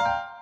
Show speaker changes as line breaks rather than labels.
you